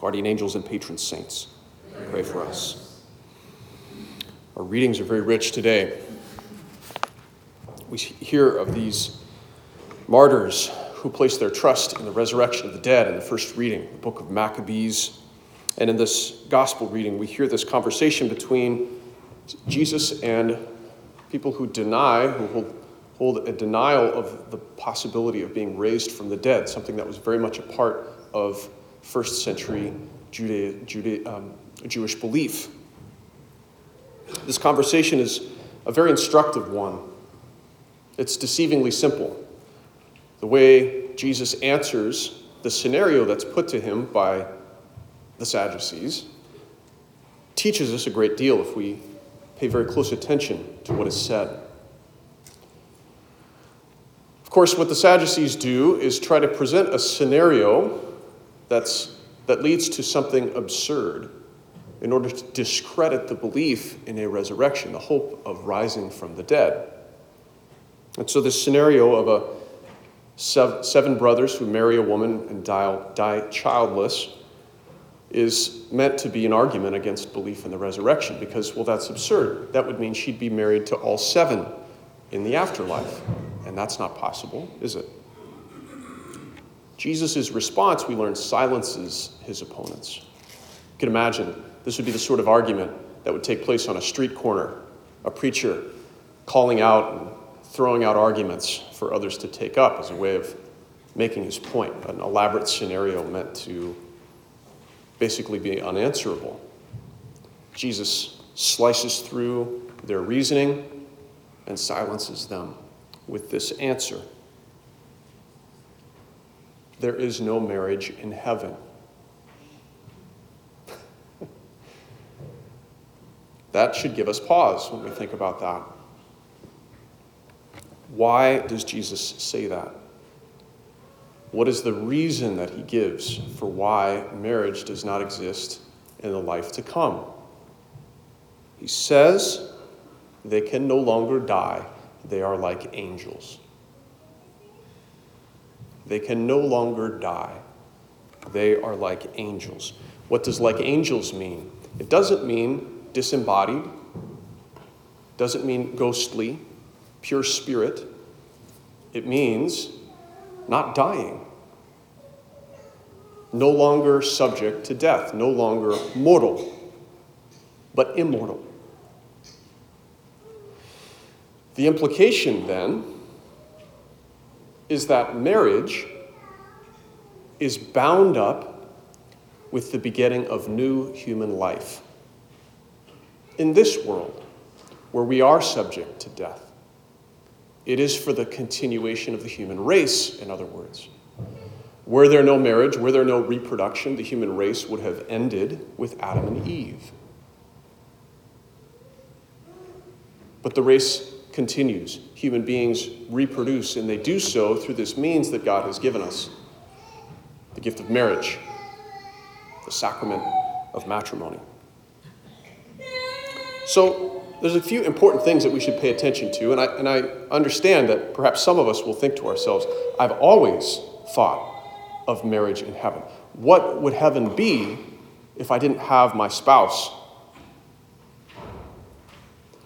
guardian angels, and patron saints, pray for us. Our readings are very rich today. We hear of these martyrs who place their trust in the resurrection of the dead in the first reading, the book of Maccabees. And in this gospel reading, we hear this conversation between Jesus and people who deny, who hold, hold a denial of the possibility of being raised from the dead, something that was very much a part of first century Judea, um, Jewish belief. This conversation is a very instructive one. It's deceivingly simple. The way Jesus answers the scenario that's put to him by the Sadducees teaches us a great deal if we pay very close attention to what is said. Of course, what the Sadducees do is try to present a scenario that's, that leads to something absurd in order to discredit the belief in a resurrection, the hope of rising from the dead. And so, this scenario of a seven brothers who marry a woman and die, die childless is meant to be an argument against belief in the resurrection because, well, that's absurd. That would mean she'd be married to all seven in the afterlife. And that's not possible, is it? Jesus' response, we learn, silences his opponents. You can imagine this would be the sort of argument that would take place on a street corner, a preacher calling out and throwing out arguments for others to take up as a way of making his point, an elaborate scenario meant to basically be unanswerable. Jesus slices through their reasoning and silences them with this answer There is no marriage in heaven. that should give us pause when we think about that. Why does Jesus say that? What is the reason that he gives for why marriage does not exist in the life to come? He says they can no longer die, they are like angels. They can no longer die, they are like angels. What does like angels mean? It doesn't mean disembodied, doesn't mean ghostly, pure spirit. It means not dying, no longer subject to death, no longer mortal, but immortal. The implication then is that marriage is bound up with the beginning of new human life. In this world, where we are subject to death, it is for the continuation of the human race, in other words. Were there no marriage, were there no reproduction, the human race would have ended with Adam and Eve. But the race continues. Human beings reproduce, and they do so through this means that God has given us the gift of marriage, the sacrament of matrimony. So, there's a few important things that we should pay attention to, and I, and I understand that perhaps some of us will think to ourselves, I've always thought of marriage in heaven. What would heaven be if I didn't have my spouse?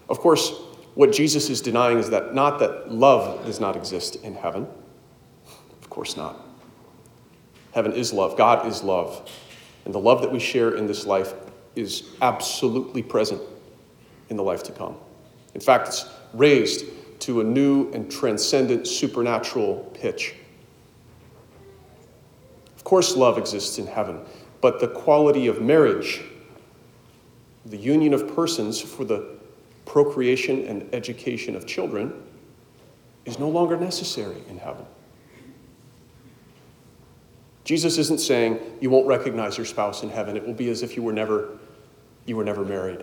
Of course, what Jesus is denying is that not that love does not exist in heaven. Of course not. Heaven is love, God is love. And the love that we share in this life is absolutely present in the life to come. In fact, it's raised to a new and transcendent supernatural pitch. Of course, love exists in heaven, but the quality of marriage, the union of persons for the procreation and education of children, is no longer necessary in heaven. Jesus isn't saying you won't recognize your spouse in heaven. It will be as if you were never, you were never married.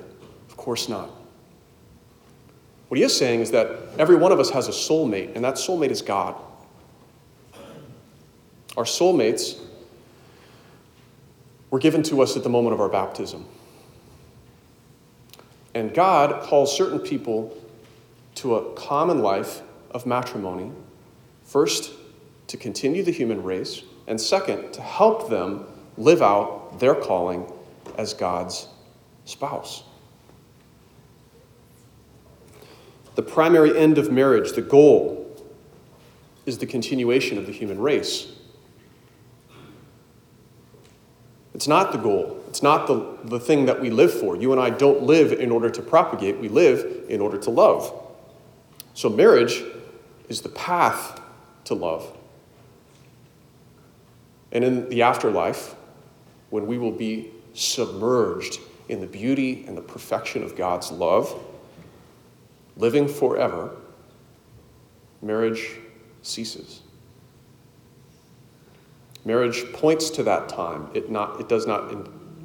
Of course not. What he is saying is that every one of us has a soulmate, and that soulmate is God. Our soulmates were given to us at the moment of our baptism. And God calls certain people to a common life of matrimony, first, to continue the human race, and second, to help them live out their calling as God's spouse. The primary end of marriage, the goal, is the continuation of the human race. It's not the goal. It's not the, the thing that we live for. You and I don't live in order to propagate, we live in order to love. So, marriage is the path to love. And in the afterlife, when we will be submerged in the beauty and the perfection of God's love, living forever, marriage ceases. Marriage points to that time. It, not, it, does not,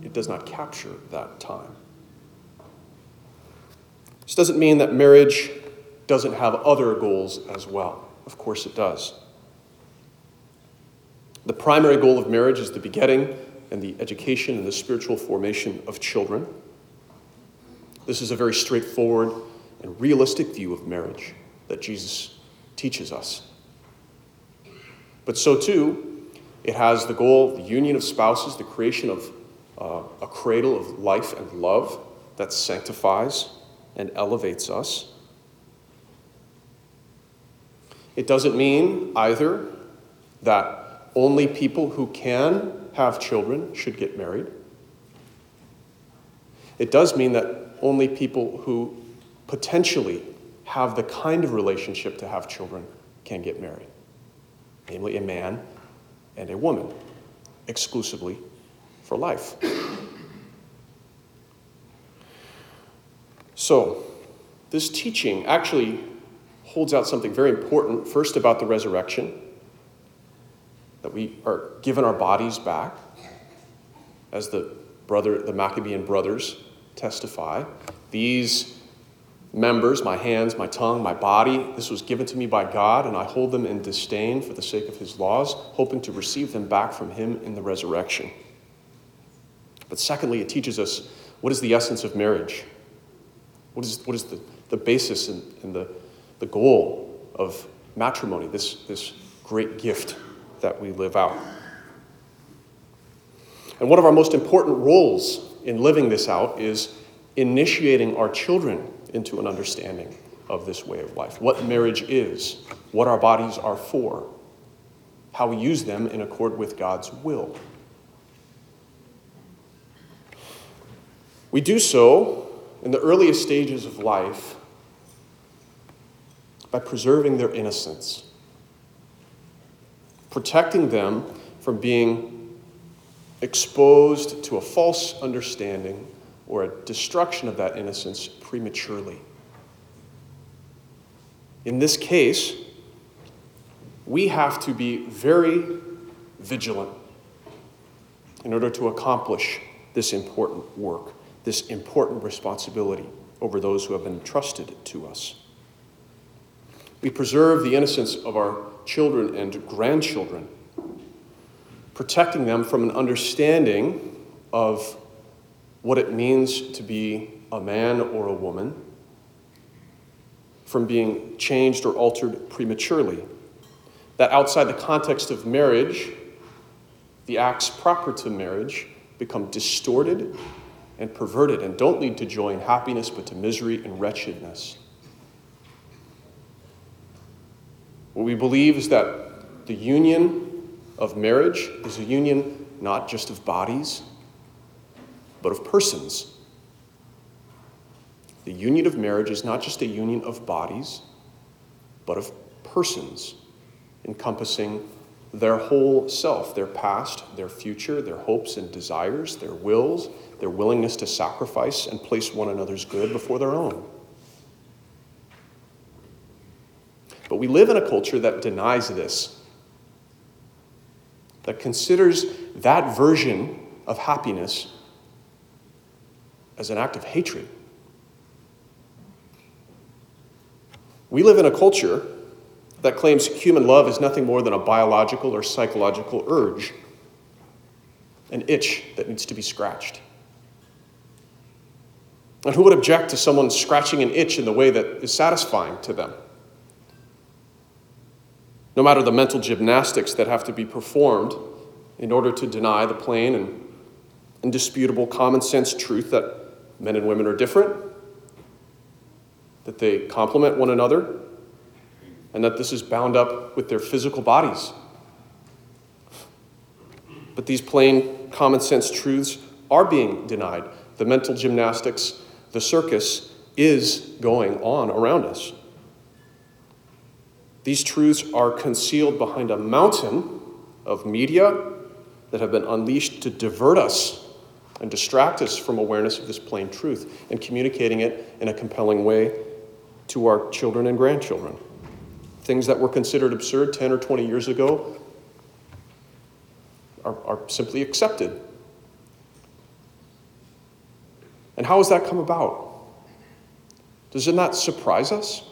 it does not capture that time. This doesn't mean that marriage doesn't have other goals as well. Of course, it does. The primary goal of marriage is the begetting and the education and the spiritual formation of children. This is a very straightforward and realistic view of marriage that Jesus teaches us. But so too, it has the goal, the union of spouses, the creation of uh, a cradle of life and love that sanctifies and elevates us. It doesn't mean either that only people who can have children should get married. It does mean that only people who potentially have the kind of relationship to have children can get married, namely a man and a woman, exclusively for life. So, this teaching actually holds out something very important, first about the resurrection, that we are given our bodies back, as the brother, the Maccabean brothers testify. These members, my hands, my tongue, my body. This was given to me by God, and I hold them in disdain for the sake of his laws, hoping to receive them back from him in the resurrection. But secondly, it teaches us what is the essence of marriage? What is, what is the, the basis and, and the, the goal of matrimony, this, this great gift that we live out? And one of our most important roles in living this out is initiating our children into an understanding of this way of life what marriage is, what our bodies are for, how we use them in accord with God's will. We do so in the earliest stages of life by preserving their innocence, protecting them from being exposed to a false understanding or a destruction of that innocence prematurely. In this case, we have to be very vigilant in order to accomplish this important work, this important responsibility over those who have been entrusted to us. We preserve the innocence of our children and grandchildren, protecting them from an understanding of what it means to be a man or a woman from being changed or altered prematurely. That outside the context of marriage, the acts proper to marriage become distorted and perverted and don't lead to joy and happiness, but to misery and wretchedness. What we believe is that the union of marriage is a union not just of bodies, but of persons. The union of marriage is not just a union of bodies, but of persons, encompassing their whole self, their past, their future, their hopes and desires, their wills, their willingness to sacrifice and place one another's good before their own. But we live in a culture that denies this, that considers that version of happiness as an act of hatred. We live in a culture that claims human love is nothing more than a biological or psychological urge, an itch that needs to be scratched. And who would object to someone scratching an itch in the way that is satisfying to them? No matter the mental gymnastics that have to be performed in order to deny the plain and indisputable common sense truth that men and women are different, that they complement one another, and that this is bound up with their physical bodies. But these plain common sense truths are being denied. The mental gymnastics, the circus is going on around us. These truths are concealed behind a mountain of media that have been unleashed to divert us and distract us from awareness of this plain truth and communicating it in a compelling way to our children and grandchildren. Things that were considered absurd 10 or 20 years ago are, are simply accepted. And how has that come about? Does it not surprise us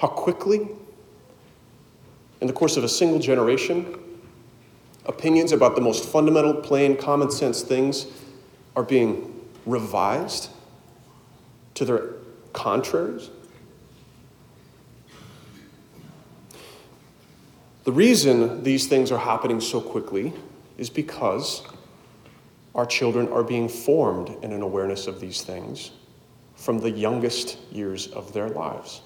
how quickly, in the course of a single generation, opinions about the most fundamental, plain, common sense things are being revised to their contraries? The reason these things are happening so quickly is because our children are being formed in an awareness of these things from the youngest years of their lives.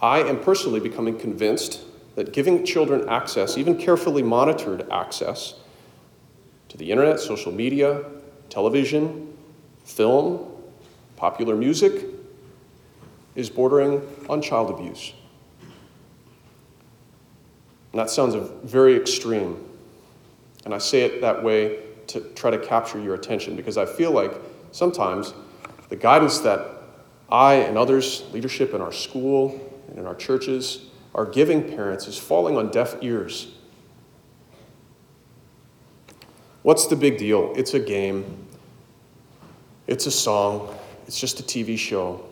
I am personally becoming convinced that giving children access, even carefully monitored access, to the internet, social media, television, film, popular music, is bordering on child abuse. And that sounds very extreme. And I say it that way to try to capture your attention because I feel like sometimes the guidance that I and others, leadership in our school and in our churches, are giving parents is falling on deaf ears. What's the big deal? It's a game, it's a song, it's just a TV show.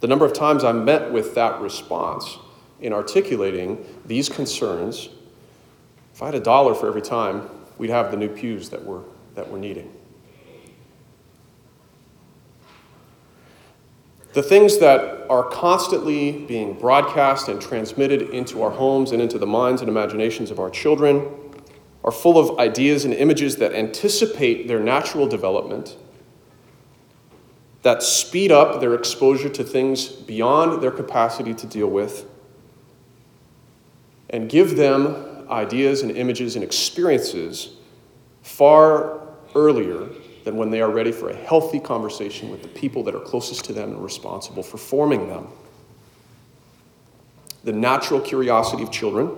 The number of times I met with that response in articulating these concerns, if I had a dollar for every time, we'd have the new pews that we're, that we're needing. The things that are constantly being broadcast and transmitted into our homes and into the minds and imaginations of our children are full of ideas and images that anticipate their natural development that speed up their exposure to things beyond their capacity to deal with, and give them ideas and images and experiences far earlier than when they are ready for a healthy conversation with the people that are closest to them and responsible for forming them. The natural curiosity of children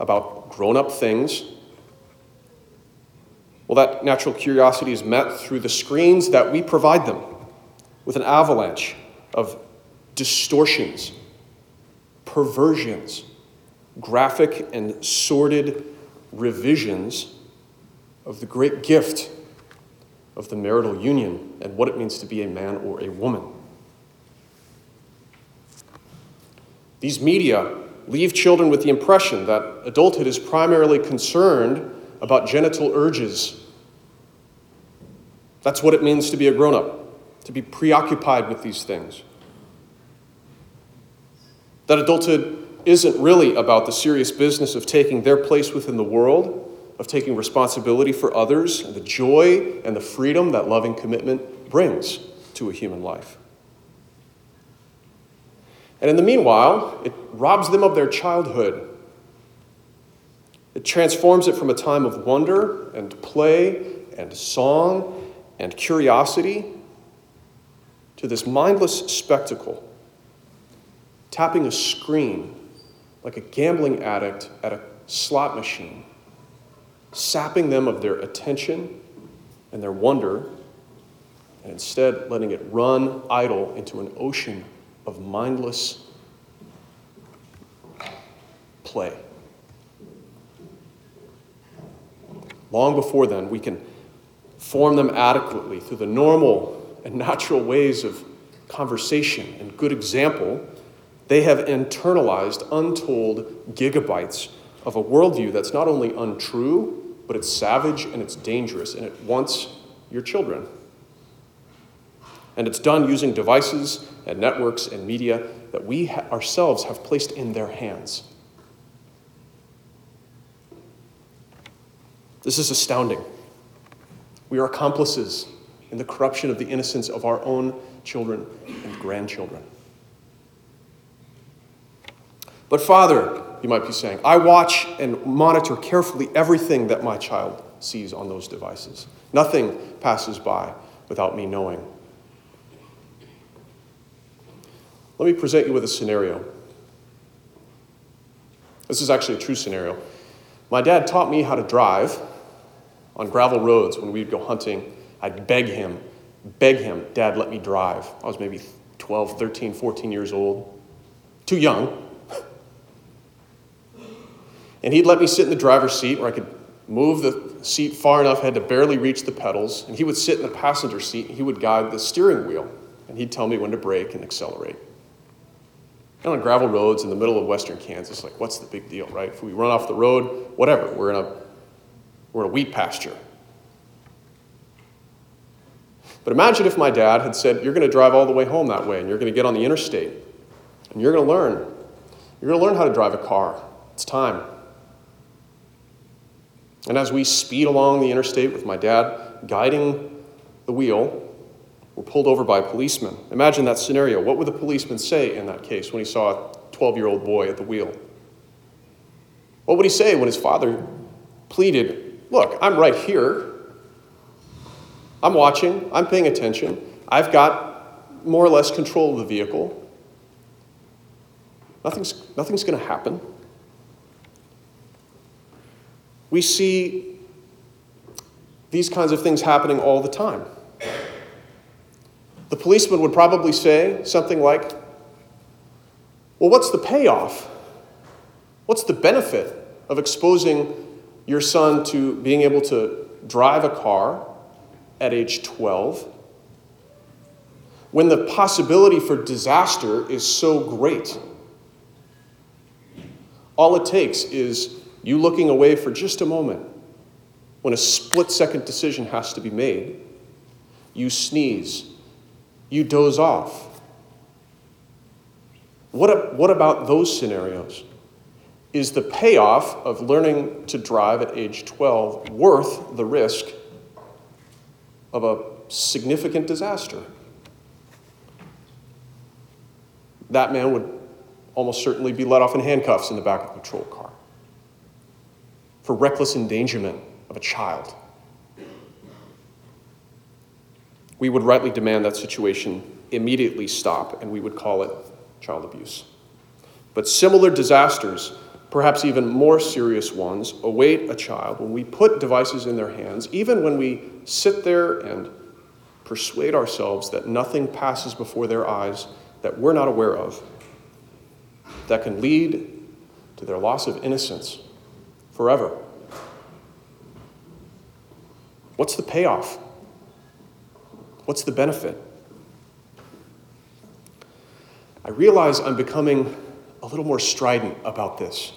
about grown up things. Well, that natural curiosity is met through the screens that we provide them with an avalanche of distortions, perversions, graphic and sordid revisions of the great gift of the marital union and what it means to be a man or a woman. These media leave children with the impression that adulthood is primarily concerned about genital urges. That's what it means to be a grown up to be preoccupied with these things. That adulthood isn't really about the serious business of taking their place within the world, of taking responsibility for others, and the joy and the freedom that loving commitment brings to a human life. And in the meanwhile, it robs them of their childhood. It transforms it from a time of wonder and play and song and curiosity to this mindless spectacle, tapping a screen like a gambling addict at a slot machine, sapping them of their attention and their wonder, and instead letting it run idle into an ocean of mindless play. Long before then, we can form them adequately through the normal and natural ways of conversation and good example, they have internalized untold gigabytes of a worldview that's not only untrue, but it's savage and it's dangerous and it wants your children. And it's done using devices and networks and media that we ha- ourselves have placed in their hands. This is astounding. We are accomplices in the corruption of the innocence of our own children and grandchildren. But, Father, you might be saying, I watch and monitor carefully everything that my child sees on those devices. Nothing passes by without me knowing. Let me present you with a scenario. This is actually a true scenario. My dad taught me how to drive on gravel roads when we'd go hunting. I'd beg him, beg him, Dad, let me drive. I was maybe 12, 13, 14 years old. Too young. And he'd let me sit in the driver's seat where I could move the seat far enough, had to barely reach the pedals. And he would sit in the passenger seat and he would guide the steering wheel. And he'd tell me when to brake and accelerate. And on gravel roads in the middle of western Kansas, like, what's the big deal, right? If we run off the road, whatever, we're in a, we're in a wheat pasture. But imagine if my dad had said, You're going to drive all the way home that way, and you're going to get on the interstate, and you're going to learn. You're going to learn how to drive a car. It's time. And as we speed along the interstate with my dad guiding the wheel, we're pulled over by a policeman. Imagine that scenario. What would the policeman say in that case when he saw a 12 year old boy at the wheel? What would he say when his father pleaded, Look, I'm right here. I'm watching, I'm paying attention. I've got more or less control of the vehicle. Nothing's, nothing's going to happen. We see these kinds of things happening all the time. The policeman would probably say something like, Well, what's the payoff? What's the benefit of exposing your son to being able to drive a car at age 12 when the possibility for disaster is so great? All it takes is you looking away for just a moment when a split second decision has to be made. You sneeze, you doze off. What, what about those scenarios? Is the payoff of learning to drive at age 12 worth the risk of a significant disaster? That man would almost certainly be let off in handcuffs in the back of a patrol car for reckless endangerment of a child. We would rightly demand that situation immediately stop, and we would call it child abuse. But similar disasters, perhaps even more serious ones, await a child when we put devices in their hands, even when we sit there and persuade ourselves that nothing passes before their eyes that we're not aware of, that can lead to their loss of innocence forever. What's the payoff? What's the benefit? I realize I'm becoming little more strident about this.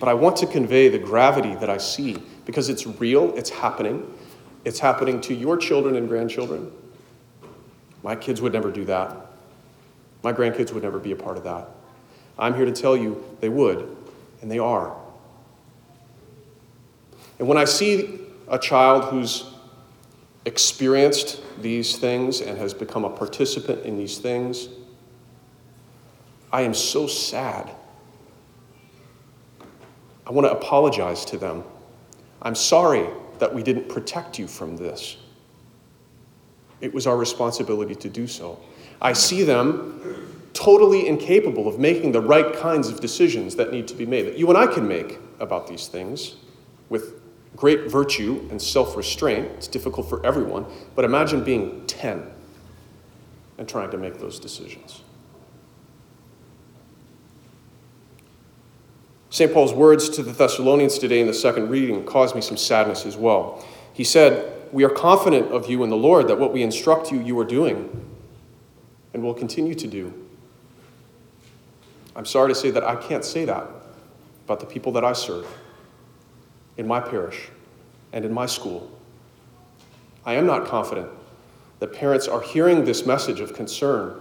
But I want to convey the gravity that I see because it's real, it's happening. It's happening to your children and grandchildren. My kids would never do that. My grandkids would never be a part of that. I'm here to tell you they would and they are. And when I see a child who's experienced these things and has become a participant in these things, I am so sad. I want to apologize to them. I'm sorry that we didn't protect you from this. It was our responsibility to do so. I see them totally incapable of making the right kinds of decisions that need to be made, that you and I can make about these things with great virtue and self restraint. It's difficult for everyone, but imagine being 10 and trying to make those decisions. St. Paul's words to the Thessalonians today in the second reading caused me some sadness as well. He said, We are confident of you in the Lord that what we instruct you, you are doing and will continue to do. I'm sorry to say that I can't say that about the people that I serve in my parish and in my school. I am not confident that parents are hearing this message of concern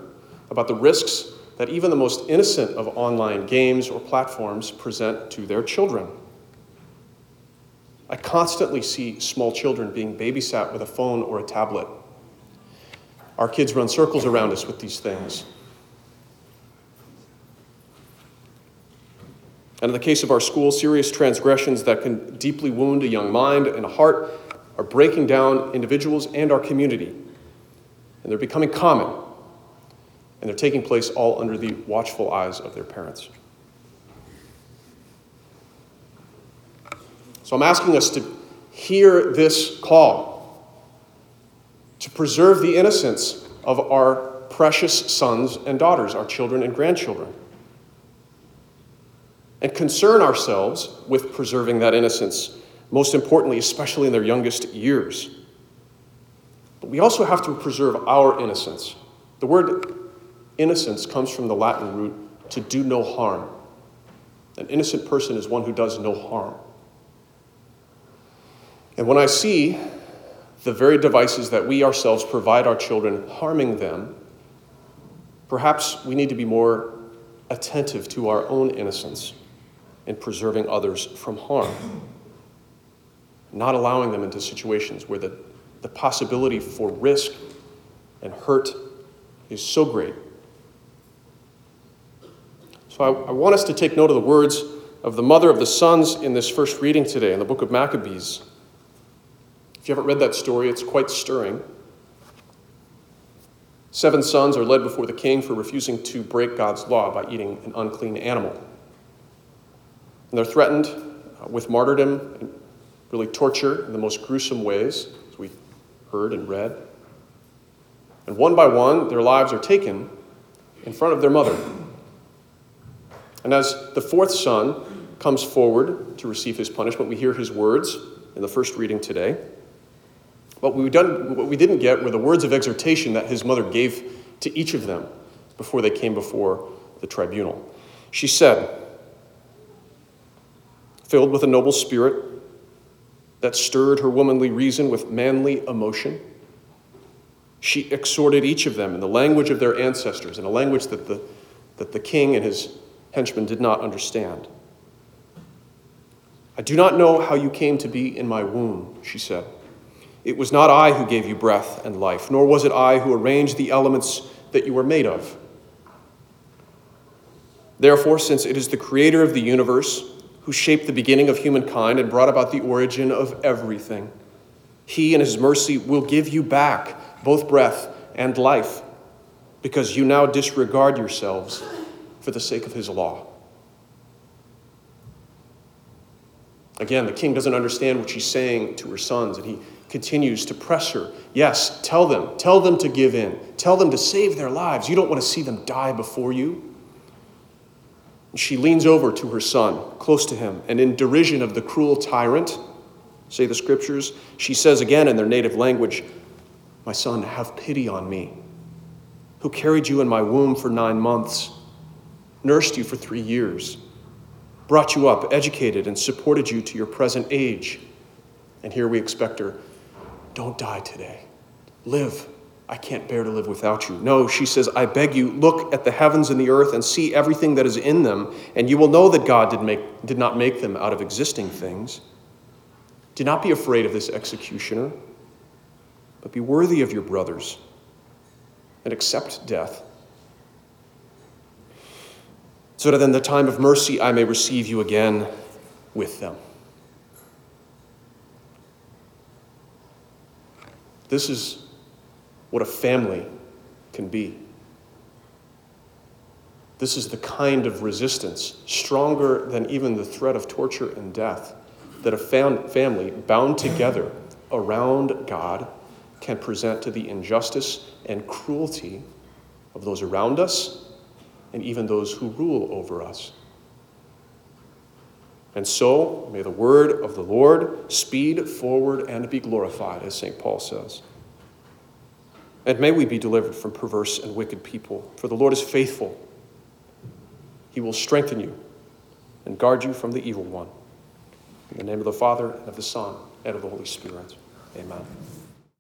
about the risks that even the most innocent of online games or platforms present to their children. I constantly see small children being babysat with a phone or a tablet. Our kids run circles around us with these things. And in the case of our school, serious transgressions that can deeply wound a young mind and a heart are breaking down individuals and our community. And they're becoming common. And they're taking place all under the watchful eyes of their parents. So I'm asking us to hear this call to preserve the innocence of our precious sons and daughters, our children and grandchildren, and concern ourselves with preserving that innocence, most importantly, especially in their youngest years. But we also have to preserve our innocence. The word innocence comes from the Latin root to do no harm. An innocent person is one who does no harm. And when I see the very devices that we ourselves provide our children harming them, perhaps we need to be more attentive to our own innocence in preserving others from harm, not allowing them into situations where the, the possibility for risk and hurt is so great. So I, I want us to take note of the words of the mother of the sons in this first reading today in the book of Maccabees. If you haven't read that story, it's quite stirring. Seven sons are led before the king for refusing to break God's law by eating an unclean animal. And they're threatened uh, with martyrdom and really torture in the most gruesome ways, as we heard and read. And one by one, their lives are taken in front of their mother. And as the fourth son comes forward to receive his punishment, we hear his words in the first reading today. What we, done, what we didn't get were the words of exhortation that his mother gave to each of them before they came before the tribunal. She said, filled with a noble spirit that stirred her womanly reason with manly emotion, she exhorted each of them in the language of their ancestors, in a language that the, that the king and his henchmen did not understand. I do not know how you came to be in my womb, she said. It was not I who gave you breath and life, nor was it I who arranged the elements that you were made of. Therefore, since it is the creator of the universe who shaped the beginning of humankind and brought about the origin of everything, he in his mercy will give you back both breath and life, because you now disregard yourselves for the sake of his law. Again, the king doesn't understand what she's saying to her sons, and he continues to press her. Yes, tell them. Tell them to give in. Tell them to save their lives. You don't want to see them die before you. She leans over to her son, close to him, and in derision of the cruel tyrant, say the scriptures, she says again in their native language, My son, have pity on me, who carried you in my womb for nine months, nursed you for three years, brought you up, educated, and supported you to your present age. And here we expect her don't die today. Live. I can't bear to live without you. No, she says, I beg you, look at the heavens and the earth and see everything that is in them, and you will know that God did, make, did not make them out of existing things. Do not be afraid of this executioner, but be worthy of your brothers and accept death, so that in the time of mercy I may receive you again with them. This is what a family can be. This is the kind of resistance, stronger than even the threat of torture and death, that a fam- family bound together around God can present to the injustice and cruelty of those around us and even those who rule over us. And so, may the word of the Lord speed forward and be glorified, as St. Paul says. And may we be delivered from perverse and wicked people, for the Lord is faithful. He will strengthen you and guard you from the evil one. In the name of the Father, and of the Son, and of the Holy Spirit. Amen.